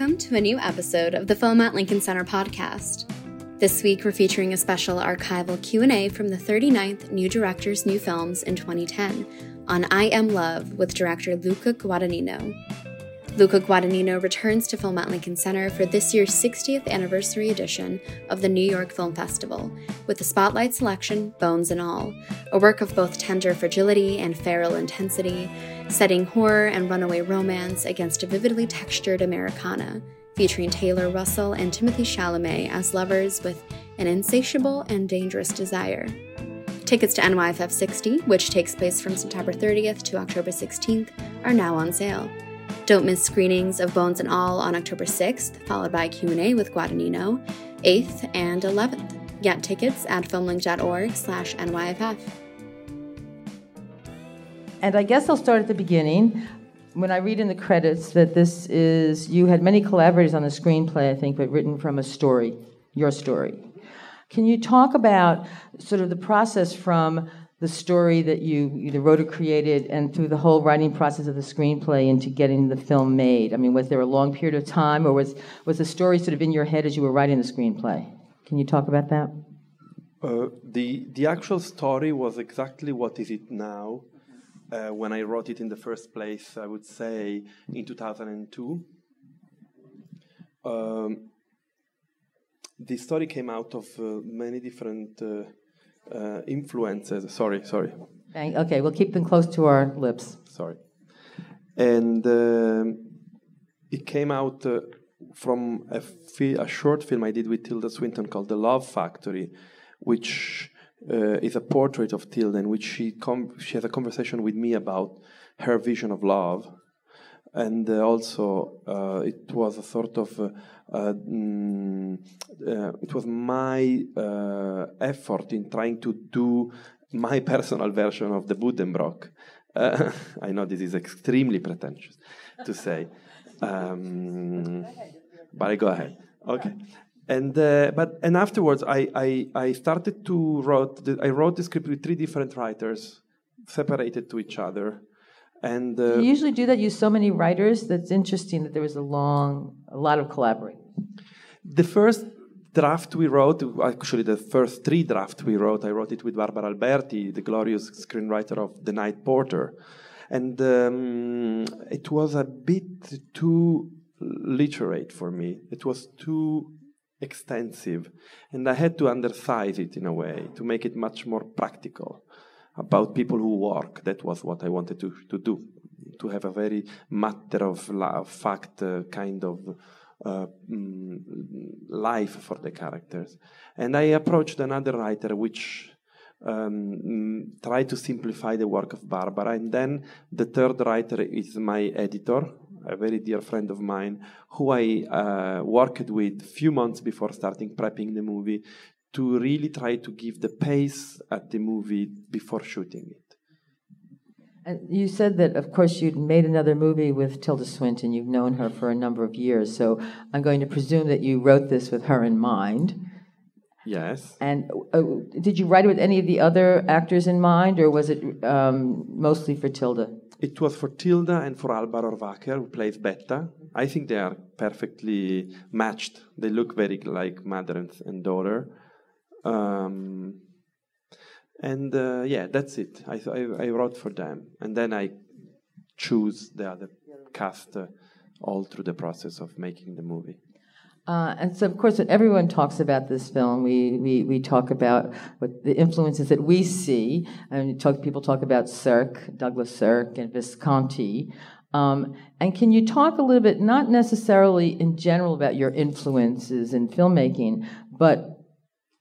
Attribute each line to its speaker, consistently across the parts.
Speaker 1: Welcome to a new episode of the Film at Lincoln Center podcast. This week we're featuring a special archival Q&A from the 39th New Directors New Films in 2010 on I Am Love with director Luca Guadagnino. Luca Guadagnino returns to Film at Lincoln Center for this year's 60th anniversary edition of the New York Film Festival, with the spotlight selection Bones and All, a work of both tender fragility and feral intensity, setting horror and runaway romance against a vividly textured Americana, featuring Taylor Russell and Timothée Chalamet as lovers with an insatiable and dangerous desire. Tickets to NYFF 60, which takes place from September 30th to October 16th, are now on sale. Don't miss screenings of Bones and All on October 6th, followed by Q&A with Guadagnino, 8th and 11th. Get tickets at filmlinc.org slash NYFF.
Speaker 2: And I guess I'll start at the beginning. When I read in the credits that this is, you had many collaborators on the screenplay, I think, but written from a story, your story. Can you talk about sort of the process from the story that you either wrote or created and through the whole writing process of the screenplay into getting the film made? I mean, was there a long period of time or was, was the story sort of in your head as you were writing the screenplay? Can you talk about that?
Speaker 3: Uh, the, the actual story was exactly what is it now. Uh, when I wrote it in the first place, I would say in 2002. Um, the story came out of uh, many different uh, influences. Sorry, sorry.
Speaker 2: Okay, we'll keep them close to our lips.
Speaker 3: Sorry. And um, it came out uh, from a, a, short film I did with Tilda Swinton called The Love Factory, which uh, is a portrait of Tilda in which she, she has a conversation with me about her vision of love. And uh, also, uh, it was a sort of uh, mm, uh, it was my uh, effort in trying to do my personal version of the Buddenbrook. Uh, I know this is extremely pretentious to say, um, but I go ahead. Okay. And uh, but and afterwards, I, I, I started to wrote the, I wrote the script with three different writers, separated to each other, and
Speaker 2: uh, you usually do that. Use so many writers. That's interesting that there was a long, a lot of collaborating.
Speaker 3: The first draft we wrote, actually the first three drafts we wrote, I wrote it with Barbara Alberti, the glorious screenwriter of The Night Porter. And um, it was a bit too literate for me. It was too extensive. And I had to undersize it in a way to make it much more practical about people who work. That was what I wanted to, to do, to have a very matter of fact uh, kind of uh, mm, life for the characters. And I approached another writer which um, mm, tried to simplify the work of Barbara. And then the third writer is my editor, a very dear friend of mine, who I uh, worked with a few months before starting prepping the movie to really try to give the pace at the movie before shooting it.
Speaker 2: And you said that, of course, you'd made another movie with Tilda Swinton. You've known her for a number of years. So I'm going to presume that you wrote this with her in mind.
Speaker 3: Yes.
Speaker 2: And uh, did you write it with any of the other actors in mind, or was it um, mostly for Tilda?
Speaker 3: It was for Tilda and for Alba Rohrwacher, who plays Betta. I think they are perfectly matched. They look very like mother and, and daughter. Um, and uh, yeah, that's it. I, I, I, wrote for them, and then I choose the other cast uh, all through the process of making the movie.
Speaker 2: Uh, and so, of course, when everyone talks about this film, we, we, we talk about what the influences that we see. And talk, people talk about Sirk, Douglas Sirk, and Visconti. Um, and can you talk a little bit, not necessarily in general about your influences in filmmaking, but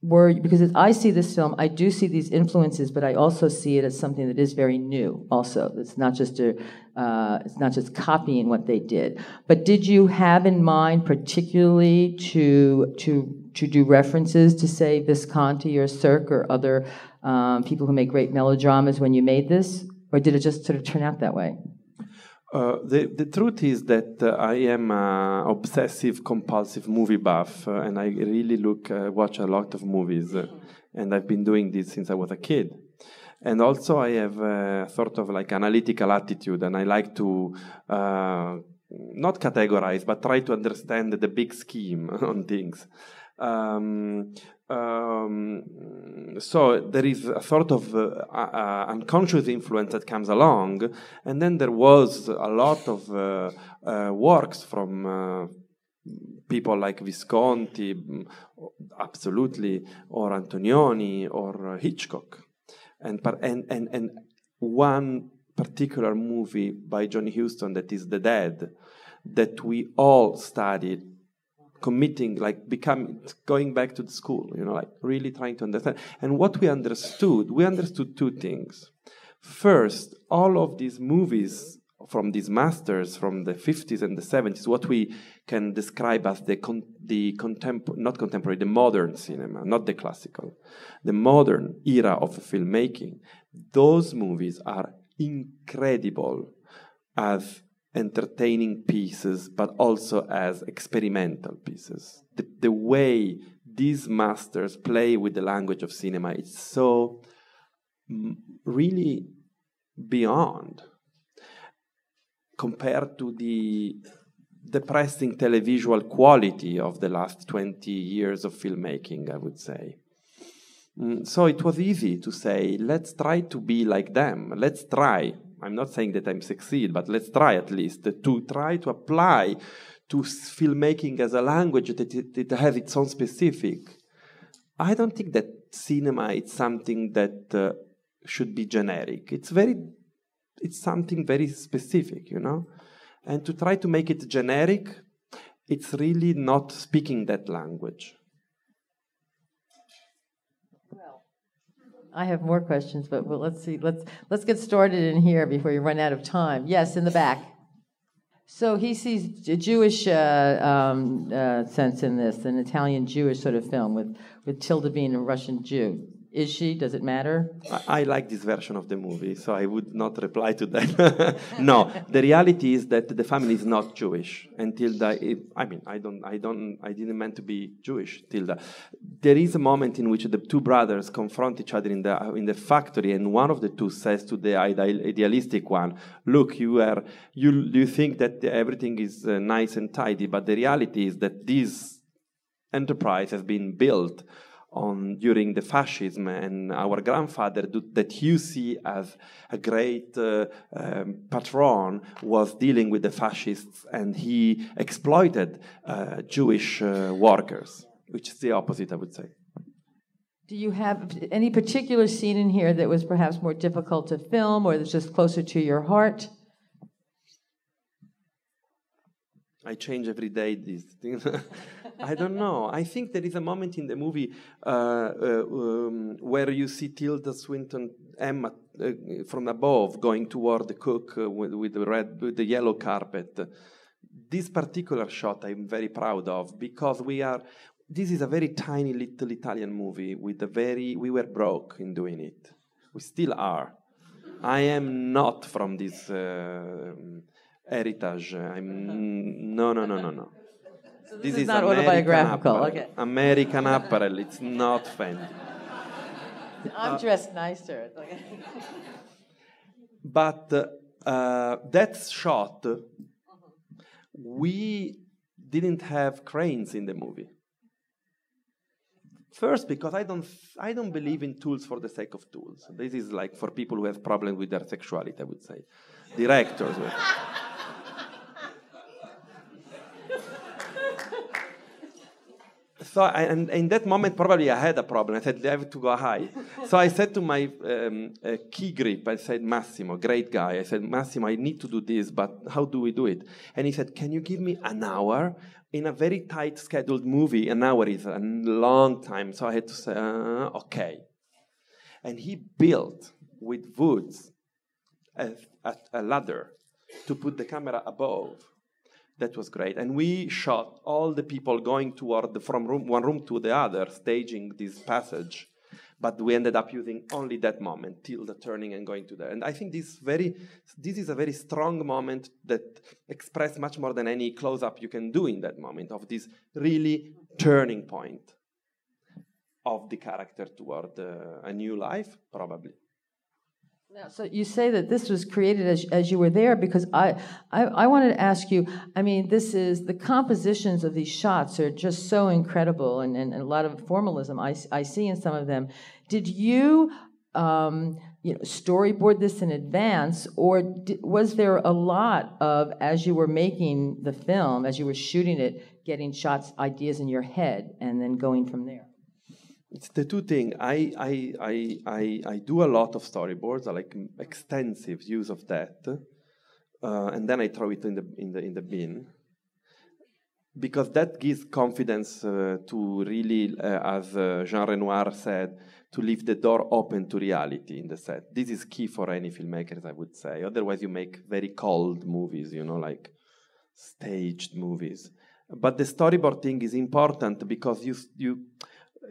Speaker 2: were because as I see this film, I do see these influences, but I also see it as something that is very new. Also, it's not just a, uh, it's not just copying what they did. But did you have in mind particularly to to to do references to say Visconti or Sirk or other um, people who make great melodramas when you made this, or did it just sort of turn out that way?
Speaker 3: Uh, the, the truth is that uh, I am an obsessive compulsive movie buff, uh, and I really look uh, watch a lot of movies, uh, and I've been doing this since I was a kid. And also, I have a sort of like analytical attitude, and I like to not categorize, but try to understand the big scheme on things. Um, um, so there is a sort of uh, uh, unconscious influence that comes along, and then there was a lot of uh, uh works from uh, people like Visconti, mm, absolutely, or Antonioni, or Hitchcock, and and and and one particular movie by John Huston that is The Dead, that we all studied committing, like becoming, going back to the school, you know, like really trying to understand. And what we understood, we understood two things. First, all of these movies from these masters from the 50s and the 70s, what we can describe as the, con- the contempor- not contemporary, the modern cinema, not the classical, the modern era of filmmaking, those movies are incredible as entertaining pieces, but also as experimental pieces. The, the way these masters play with the language of cinema is so mm, really beyond compared to the depressing televisual quality of the last 20 years of filmmaking, I would say. Mm, so it was easy to say, let's try to be like them. Let's try. I'm not saying that I'm succeed, but let's try at least to try to apply to filmmaking as a language that it, it has its own specific. I don't think that cinema is something that uh, should be generic. It's very, it's something very specific, you know. And to try to make it generic, it's really not speaking that language.
Speaker 2: I have more questions, but well, let's see. Let's let's get started in here before you run out of time. Yes, in the back. So he sees a Jewish uh, um, uh, sense in this, an Italian Jewish sort of film with with Tilda being a Russian Jew. Is she? Does it matter?
Speaker 3: I, I, like this version of the movie, so I would not reply to that. no, the reality is that the family is not Jewish. until Tilda, I mean, I don't, I don't, I didn't mean to be Jewish. Tilda, there is a moment in which the two brothers confront each other in the in the factory, and one of the two says to the idealistic one, "Look, you are, you you think that everything is uh, nice and tidy, but the reality is that this enterprise has been built." On during the fascism and our grandfather that you see as a great uh, um, patron was dealing with the fascists and he exploited uh, Jewish uh, workers, which is the opposite, I would say.
Speaker 2: Do you have any particular scene in here that was perhaps more difficult to film or that's just closer to your heart?
Speaker 3: I change every day these things. I don't know. I think there is a moment in the movie uh, uh, um, where you see Tilda Swinton, Emma, uh, from above going toward the cook uh, with, with, the red, with the yellow carpet. This particular shot I'm very proud of because we are. This is a very tiny little Italian movie with a very. We were broke in doing it. We still are. I am not from this uh, heritage. I'm, no, no, no, no, no.
Speaker 2: This, this, is, is not American autobiographical.
Speaker 3: Apparel.
Speaker 2: Okay.
Speaker 3: American apparel. It's not Fendi.
Speaker 2: I'm uh, dressed nicer.
Speaker 3: but uh, that shot, we didn't have cranes in the movie. First, because I don't, I don't believe in tools for the sake of tools. This is like for people who have problems with their sexuality, I would say. Directors. so and in that moment probably I had a problem. I said I have to go high. so I said to my um, uh, key grip, I said Massimo, great guy. I said Massimo, I need to do this, but how do we do it? And he said, Can you give me an hour? In a very tight scheduled movie, an hour is a long time. So I had to say, uh, okay. And he built with woods a, a, a ladder to put the camera above that was great. And we shot all the people going toward the, from room, one room to the other, staging this passage. But we ended up using only that moment till the turning and going to there. And I think this very, this is a very strong moment that expresses much more than any close-up you can do in that moment of this really turning point of the character toward uh, a new life, probably.
Speaker 2: Now, so you say that this was created as, as you were there because I, I, I wanted to ask you I mean, this is the compositions of these shots are just so incredible and, and, and a lot of formalism I, I see in some of them. Did you, um, you know, storyboard this in advance or did, was there a lot of, as you were making the film, as you were shooting it, getting shots, ideas in your head and then going from there?
Speaker 3: It's the two things. I, I, I, I, I do a lot of storyboards. I like extensive use of that, uh, and then I throw it in the in the in the bin because that gives confidence uh, to really, uh, as uh, Jean Renoir said, to leave the door open to reality in the set. This is key for any filmmakers, I would say. Otherwise, you make very cold movies, you know, like staged movies. But the storyboard thing is important because you you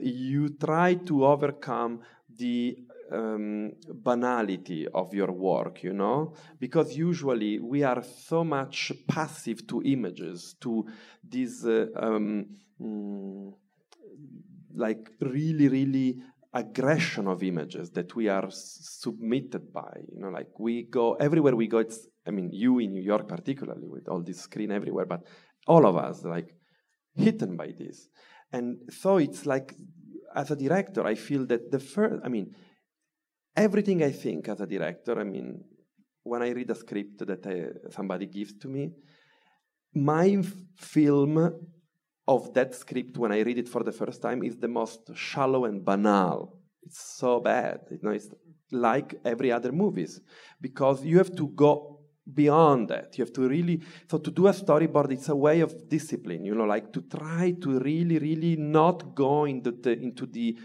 Speaker 3: you try to overcome the um, banality of your work, you know, because usually we are so much passive to images, to these uh, um, mm, like really, really aggression of images that we are s- submitted by. You know, like we go everywhere we go. It's I mean, you in New York particularly with all this screen everywhere, but all of us like hidden by this. And so it's like, as a director, I feel that the first, I mean, everything I think as a director, I mean, when I read a script that I, somebody gives to me, my film of that script when I read it for the first time is the most shallow and banal. It's so bad. You know, it's like every other movies because you have to go beyond that. You have to really, so to do a storyboard, it's a way of discipline, you know, like to try to really, really not go into the, into the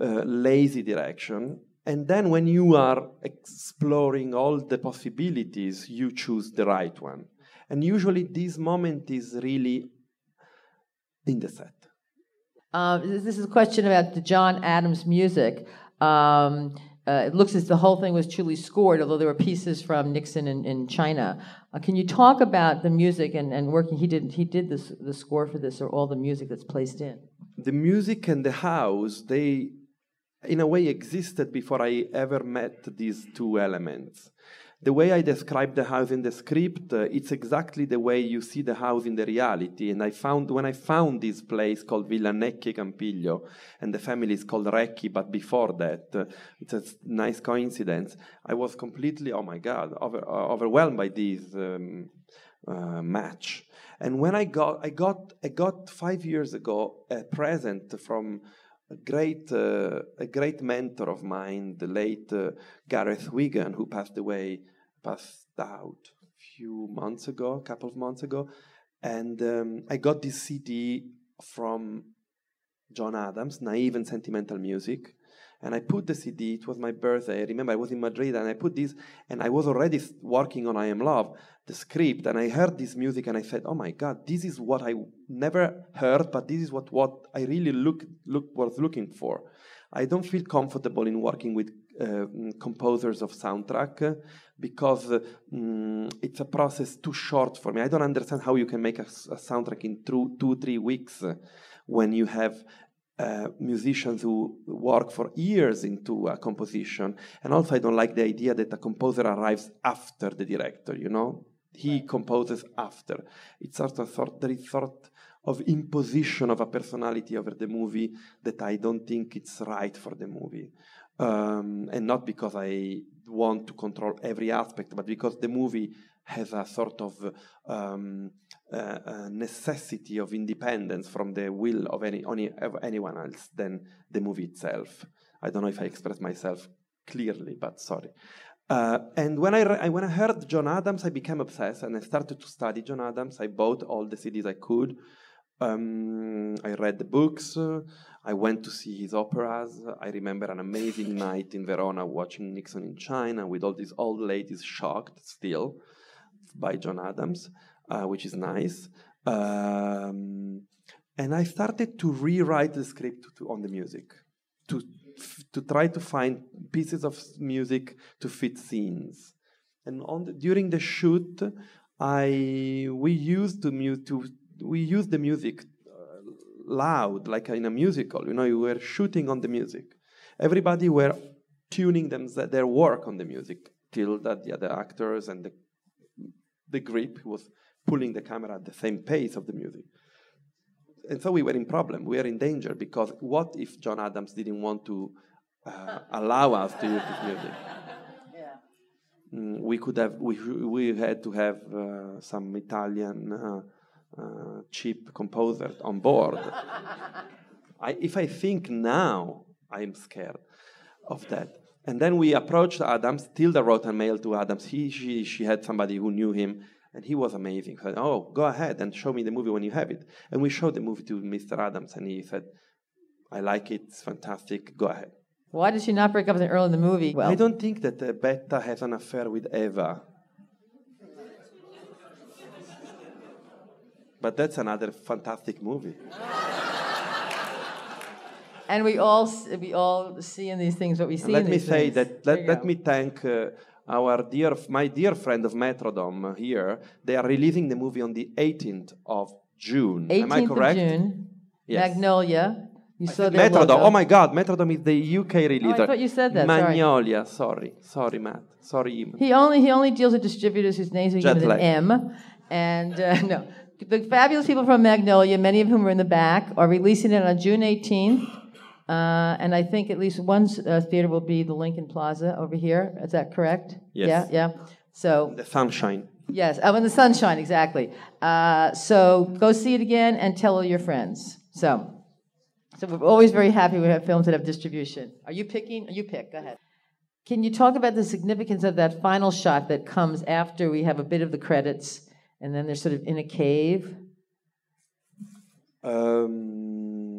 Speaker 3: uh, lazy direction. And then when you are exploring all the possibilities, you choose the right one. And usually this moment is really in the set.
Speaker 2: Uh, this is a question about the John Adams music. Um, uh, it looks as the whole thing was truly scored, although there were pieces from Nixon in, in China. Uh, can you talk about the music and, and working? He did he did this the score for this, or all the music that's placed in.
Speaker 3: The music and the house, they, in a way, existed before I ever met these two elements. The way I describe the house in the script, uh, it's exactly the way you see the house in the reality. And I found when I found this place called Villa Necchi Campiglio, and the family is called Recchi, but before that, uh, it's a nice coincidence. I was completely, oh my God, over, uh, overwhelmed by this um, uh, match. And when I got, I got, I got five years ago a present from a great, uh, a great mentor of mine, the late uh, Gareth Wigan, who passed away, passed out a few months ago, a couple of months ago. And um, I got this CD from John Adams, Naive and Sentimental Music. And I put the CD, it was my birthday. I remember I was in Madrid and I put this, and I was already working on I Am Love, the script, and I heard this music and I said, Oh my God, this is what I never heard, but this is what, what I really look, look, was looking for. I don't feel comfortable in working with uh, composers of soundtrack uh, because uh, mm, it's a process too short for me. I don't understand how you can make a, a soundtrack in two, two, three weeks uh, when you have uh, musicians who work for years into a composition. And also, I don't like the idea that a composer arrives after the director, you know? He right. composes after. It's sort of sort, there is sort of imposition of a personality over the movie that I don't think it's right for the movie. Um, and not because I want to control every aspect, but because the movie has a sort of um, uh, uh, necessity of independence from the will of any, any of anyone else than the movie itself. I don't know if I expressed myself clearly, but sorry. Uh, and when I, re- when I heard John Adams, I became obsessed and I started to study John Adams. I bought all the CDs I could. Um, I read the books. Uh, I went to see his operas. I remember an amazing night in Verona watching Nixon in China with all these old ladies shocked still by John Adams, uh, which is nice. Um, and I started to rewrite the script to, on the music, to to try to find pieces of music to fit scenes. And on the, during the shoot, I we used the mu- to we used the music uh, loud, like in a musical. You know, you were shooting on the music. Everybody were tuning them their work on the music till that the other actors and the the grip was pulling the camera at the same pace of the music. And so we were in problem. We were in danger because what if John Adams didn't want to uh, allow us to use this music? Mm, we could have we we had to have uh, some Italian uh, uh cheap composer on board. I, if I think now, I am scared of that. And then we approached Adams. Tilda wrote a mail to Adams. He, she, she had somebody who knew him, and he was amazing. He said, "Oh, go ahead and show me the movie when you have it." And we showed the movie to Mr. Adams, and he said, "I like it. It's fantastic. Go ahead."
Speaker 2: Why did she not break up with him early in the movie?
Speaker 3: Well, I don't think that uh, Betta has an affair with Eva. but that's another fantastic movie.
Speaker 2: And we all we all see in these things what we see.
Speaker 3: let me
Speaker 2: say
Speaker 3: things. that. Let, let me thank uh, our dear, my dear friend of Metrodome here. They are releasing the movie on the 18th of June.
Speaker 2: 18th
Speaker 3: Am I correct?
Speaker 2: Of June. Yes. Magnolia. You saw the
Speaker 3: Metrodome. Oh my God, Metrodome is the UK release.
Speaker 2: Oh, I thought you said that.
Speaker 3: Magnolia. Sorry, sorry, Matt. Sorry, Iman.
Speaker 2: He only he only deals with distributors whose names are with an M, and uh, no, the fabulous people from Magnolia, many of whom are in the back, are releasing it on June 18th. Uh, and I think at least one uh, theater will be the Lincoln Plaza over here. Is that correct?
Speaker 3: Yes.
Speaker 2: Yeah, yeah. So
Speaker 3: the sunshine.
Speaker 2: Yes, oh, in the sunshine, exactly. Uh, so go see it again and tell all your friends. So. So we're always very happy we have films that have distribution. Are you picking? You pick. Go ahead. Can you talk about the significance of that final shot that comes after we have a bit of the credits, and then they're sort of in a cave?
Speaker 3: Um,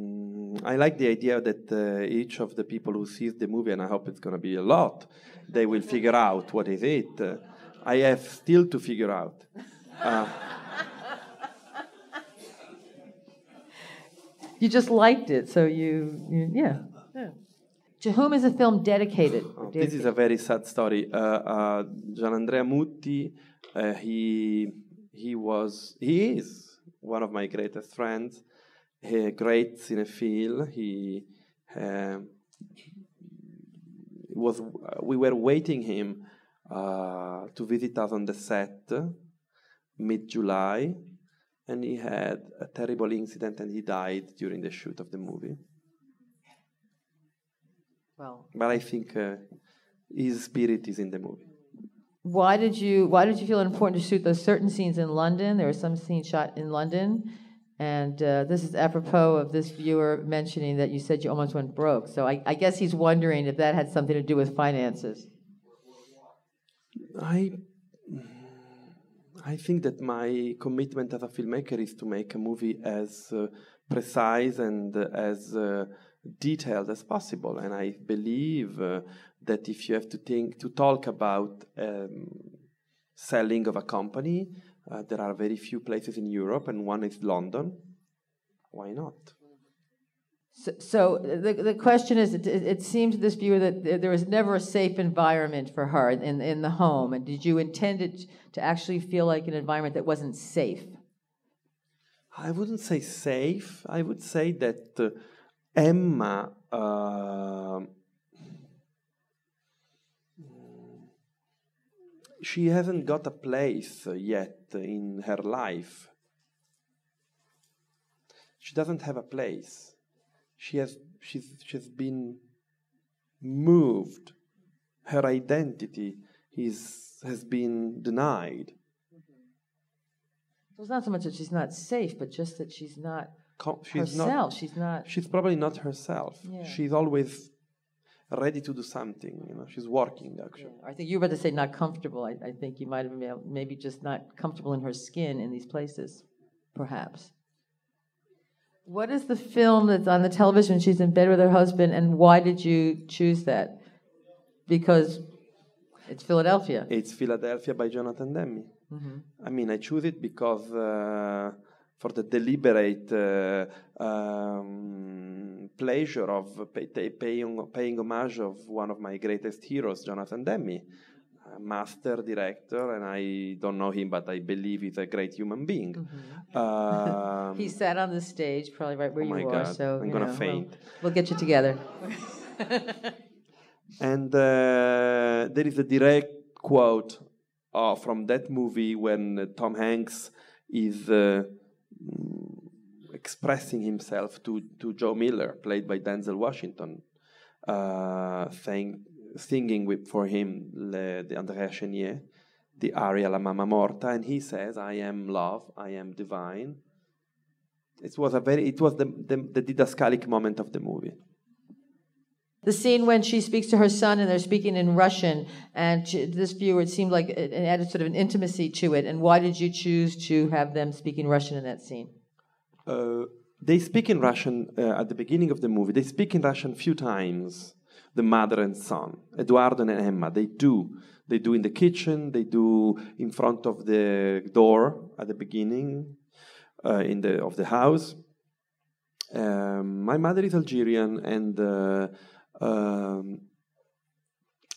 Speaker 3: I like the idea that uh, each of the people who sees the movie, and I hope it's going to be a lot, they will figure out what is it. Uh, I have still to figure out. Uh,
Speaker 2: you just liked it, so you, you yeah. yeah. To whom is the film dedicated?
Speaker 3: Oh, this is a very sad story. Uh, uh, Gianandrea Mutti, uh, he he was he is one of my greatest friends. A great cinephile. He um, was. We were waiting him uh, to visit us on the set mid July and he had a terrible incident and he died during the shoot of the movie.
Speaker 2: Well,
Speaker 3: but I think uh, his spirit is in the movie.
Speaker 2: Why did you Why did you feel it important to shoot those certain scenes in London? There were some scenes shot in London, and uh, this is apropos of this viewer mentioning that you said you almost went broke. So I, I guess he's wondering if that had something to do with finances.
Speaker 3: I I think that my commitment as a filmmaker is to make a movie as uh, precise and uh, as uh, detailed as possible. And I believe uh, that if you have to think to talk about um, selling of a company, uh, there are very few places in Europe, and one is London. Why not?
Speaker 2: So, so the, the question is, it, it seemed to this viewer that there was never a safe environment for her in, in the home. And did you intend it to actually feel like an environment that wasn't safe?
Speaker 3: I wouldn't say safe. I would say that uh, Emma uh, she hasn't got a place yet in her life. She doesn't have a place she has she's she's been moved. Her identity is has been denied.
Speaker 2: So it's not so much that she's not safe, but just that she's not
Speaker 3: she's
Speaker 2: herself.
Speaker 3: Not,
Speaker 2: she's not.
Speaker 3: She's probably not herself. Yeah. She's always ready to do something. You know, she's working actually.
Speaker 2: Yeah. I think you were about to say not comfortable. I, I think you might have been maybe just not comfortable in her skin in these places, perhaps. What is the film that's on the television? She's in bed with her husband, and why did you choose that? Because it's Philadelphia.
Speaker 3: It's Philadelphia by Jonathan Demme. Mm-hmm. I mean, I choose it because uh, for the deliberate uh, um, pleasure of pay, paying, paying homage of one of my greatest heroes, Jonathan Demme master director, and I don't know him, but I believe he's a great human being. Mm-hmm.
Speaker 2: Um, he sat on the stage, probably right where
Speaker 3: oh
Speaker 2: you
Speaker 3: are.
Speaker 2: God, so
Speaker 3: I'm gonna know, faint.
Speaker 2: We'll, we'll, get you together.
Speaker 3: And uh, there is a direct quote uh, from that movie when uh, Tom Hanks is uh, expressing himself to, to Joe Miller, played by Denzel Washington, uh, saying, singing with, for him le, the Andrea Chenier, the aria La Mamma Morta, and he says, I am love, I am divine. It was a very, it was the, the, the didascalic moment of the movie.
Speaker 2: The scene when she speaks to her son and they're speaking in Russian, and to this viewer, it seemed like it added sort of an intimacy to it. And why did you choose to have them speaking Russian in that scene?
Speaker 3: Uh, they speak in Russian uh, at the beginning of the movie. They speak in Russian a few times, the mother and son, Eduardo and Emma. They do. They do in the kitchen, they do in front of the door at the beginning uh, in the, of the house. Um, my mother is Algerian and uh, um,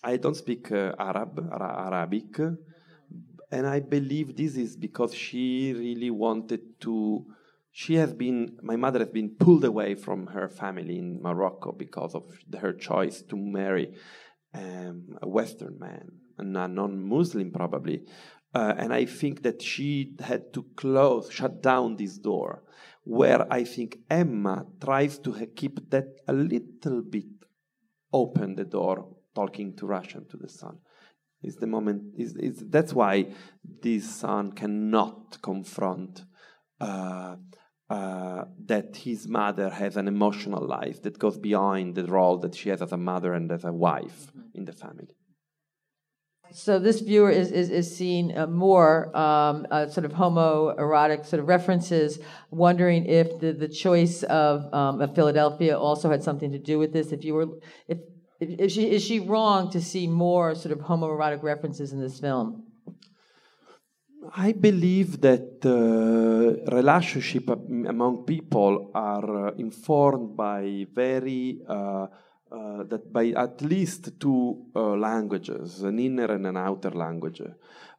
Speaker 3: I don't speak uh, Arab, Ara- Arabic, and I believe this is because she really wanted to. She has been, my mother has been pulled away from her family in Morocco because of her choice to marry um, a Western man, a non Muslim probably. Uh, and I think that she had to close, shut down this door, where I think Emma tries to keep that a little bit open the door talking to Russian to the son. Is the moment is, is that's why this son cannot confront uh, uh, that his mother has an emotional life that goes beyond the role that she has as a mother and as a wife in the family.
Speaker 2: So this viewer is is, is seeing uh, more um, uh, sort of homoerotic sort of references, wondering if the, the choice of, um, of Philadelphia also had something to do with this. If you were, if, if, is she is she wrong to see more sort of homoerotic references in this film?
Speaker 3: I believe that uh, relationship among people are uh, informed by very uh, uh, that by at least two uh, languages, an inner and an outer language.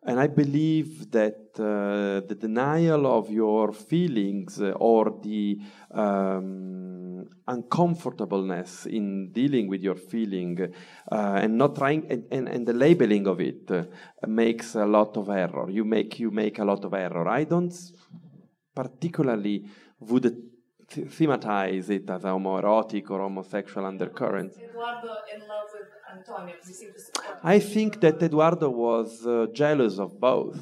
Speaker 3: And I believe that uh, the denial of your feelings or the um, uncomfortableness in dealing with your feeling uh, and not trying and, and, and, the labeling of it uh, makes a lot of error. You make you make a lot of error. I don't particularly would thematize it as a homoerotic or homosexual undercurrent.
Speaker 4: Eduardo in love with Antonio he seemed to.
Speaker 3: I think that Eduardo was uh, jealous of both,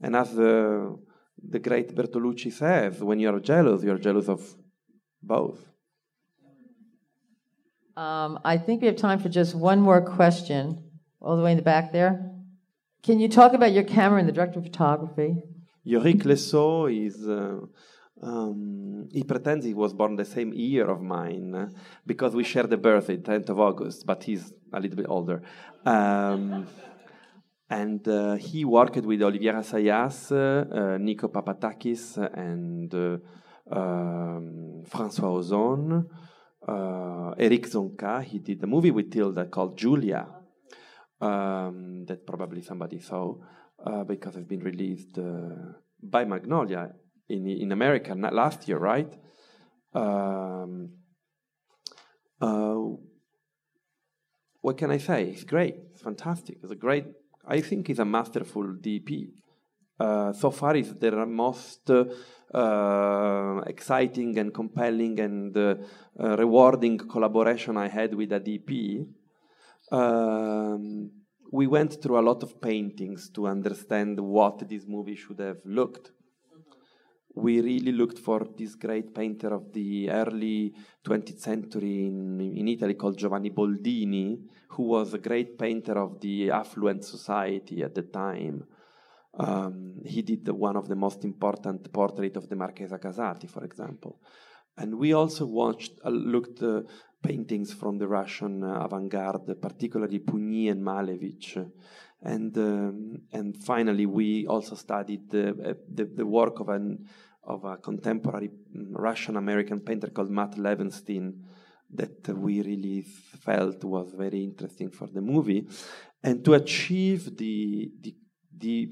Speaker 3: and as the the great Bertolucci says, when you're jealous, you're jealous of both.
Speaker 2: Um, I think we have time for just one more question, all the way in the back there. Can you talk about your camera and the director of photography?
Speaker 3: Yorick Le Saux is. Uh, um, he pretends he was born the same year of mine uh, because we share the birthday, 10th of August, but he's a little bit older. Um, and uh, he worked with Olivier Assayas, uh, Nico Papatakis, and uh, um, Francois Ozon, uh, Erick Zonca. He did a movie with Tilda called Julia, um, that probably somebody saw uh, because it's been released by Magnolia in in America last year, right? Um, uh, what can I say? It's great. It's fantastic. It's a great. I think it's a masterful DP. Uh, so far, it's the most uh, exciting and compelling and uh, uh, rewarding collaboration I had with a DP. Um, we went through a lot of paintings to understand what this movie should have looked we really looked for this great painter of the early 20th century in, in Italy called Giovanni Boldini, who was a great painter of the affluent society at the time. Um, he did the, one of the most important portraits of the Marchesa Casati, for example. And we also watched, uh, looked uh, paintings from the Russian uh, avant-garde, particularly Pougny and Malevich. And, um, and finally, we also studied the, uh, the, the, work of, an, of a contemporary mm, Russian American painter called Matt Levenstein that we really felt was very interesting for the movie. And to achieve the, the, the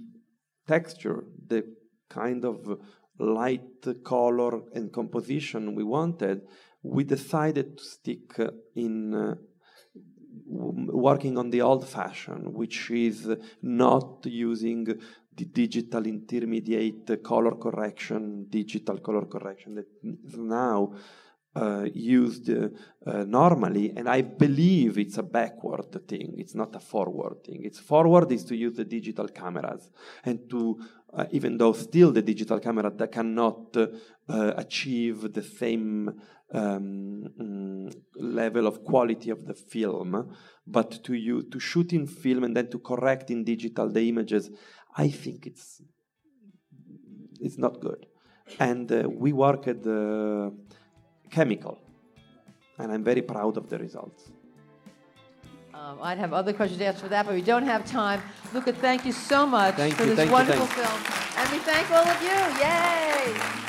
Speaker 3: texture, the kind of light color and composition we wanted, we decided to stick in uh, working on the old fashion, which is not using the digital intermediate color correction, digital color correction that is now uh, used uh, uh, normally, and I believe it's a backward thing. It's not a forward thing. It's forward is to use the digital cameras and to, uh, even though still the digital camera that cannot uh, achieve the same um, mm, level of quality of the film, but to you to shoot in film and then to correct in digital the images, I think it's it's not good. And uh, we work at the chemical, and I'm very proud of the results.
Speaker 2: Um, I'd have other questions to ask for that, but we don't have time. Luca, thank you so much
Speaker 3: Thank
Speaker 2: for
Speaker 3: you,
Speaker 2: this
Speaker 3: thank you,
Speaker 2: wonderful film. And we thank all of you. Yay!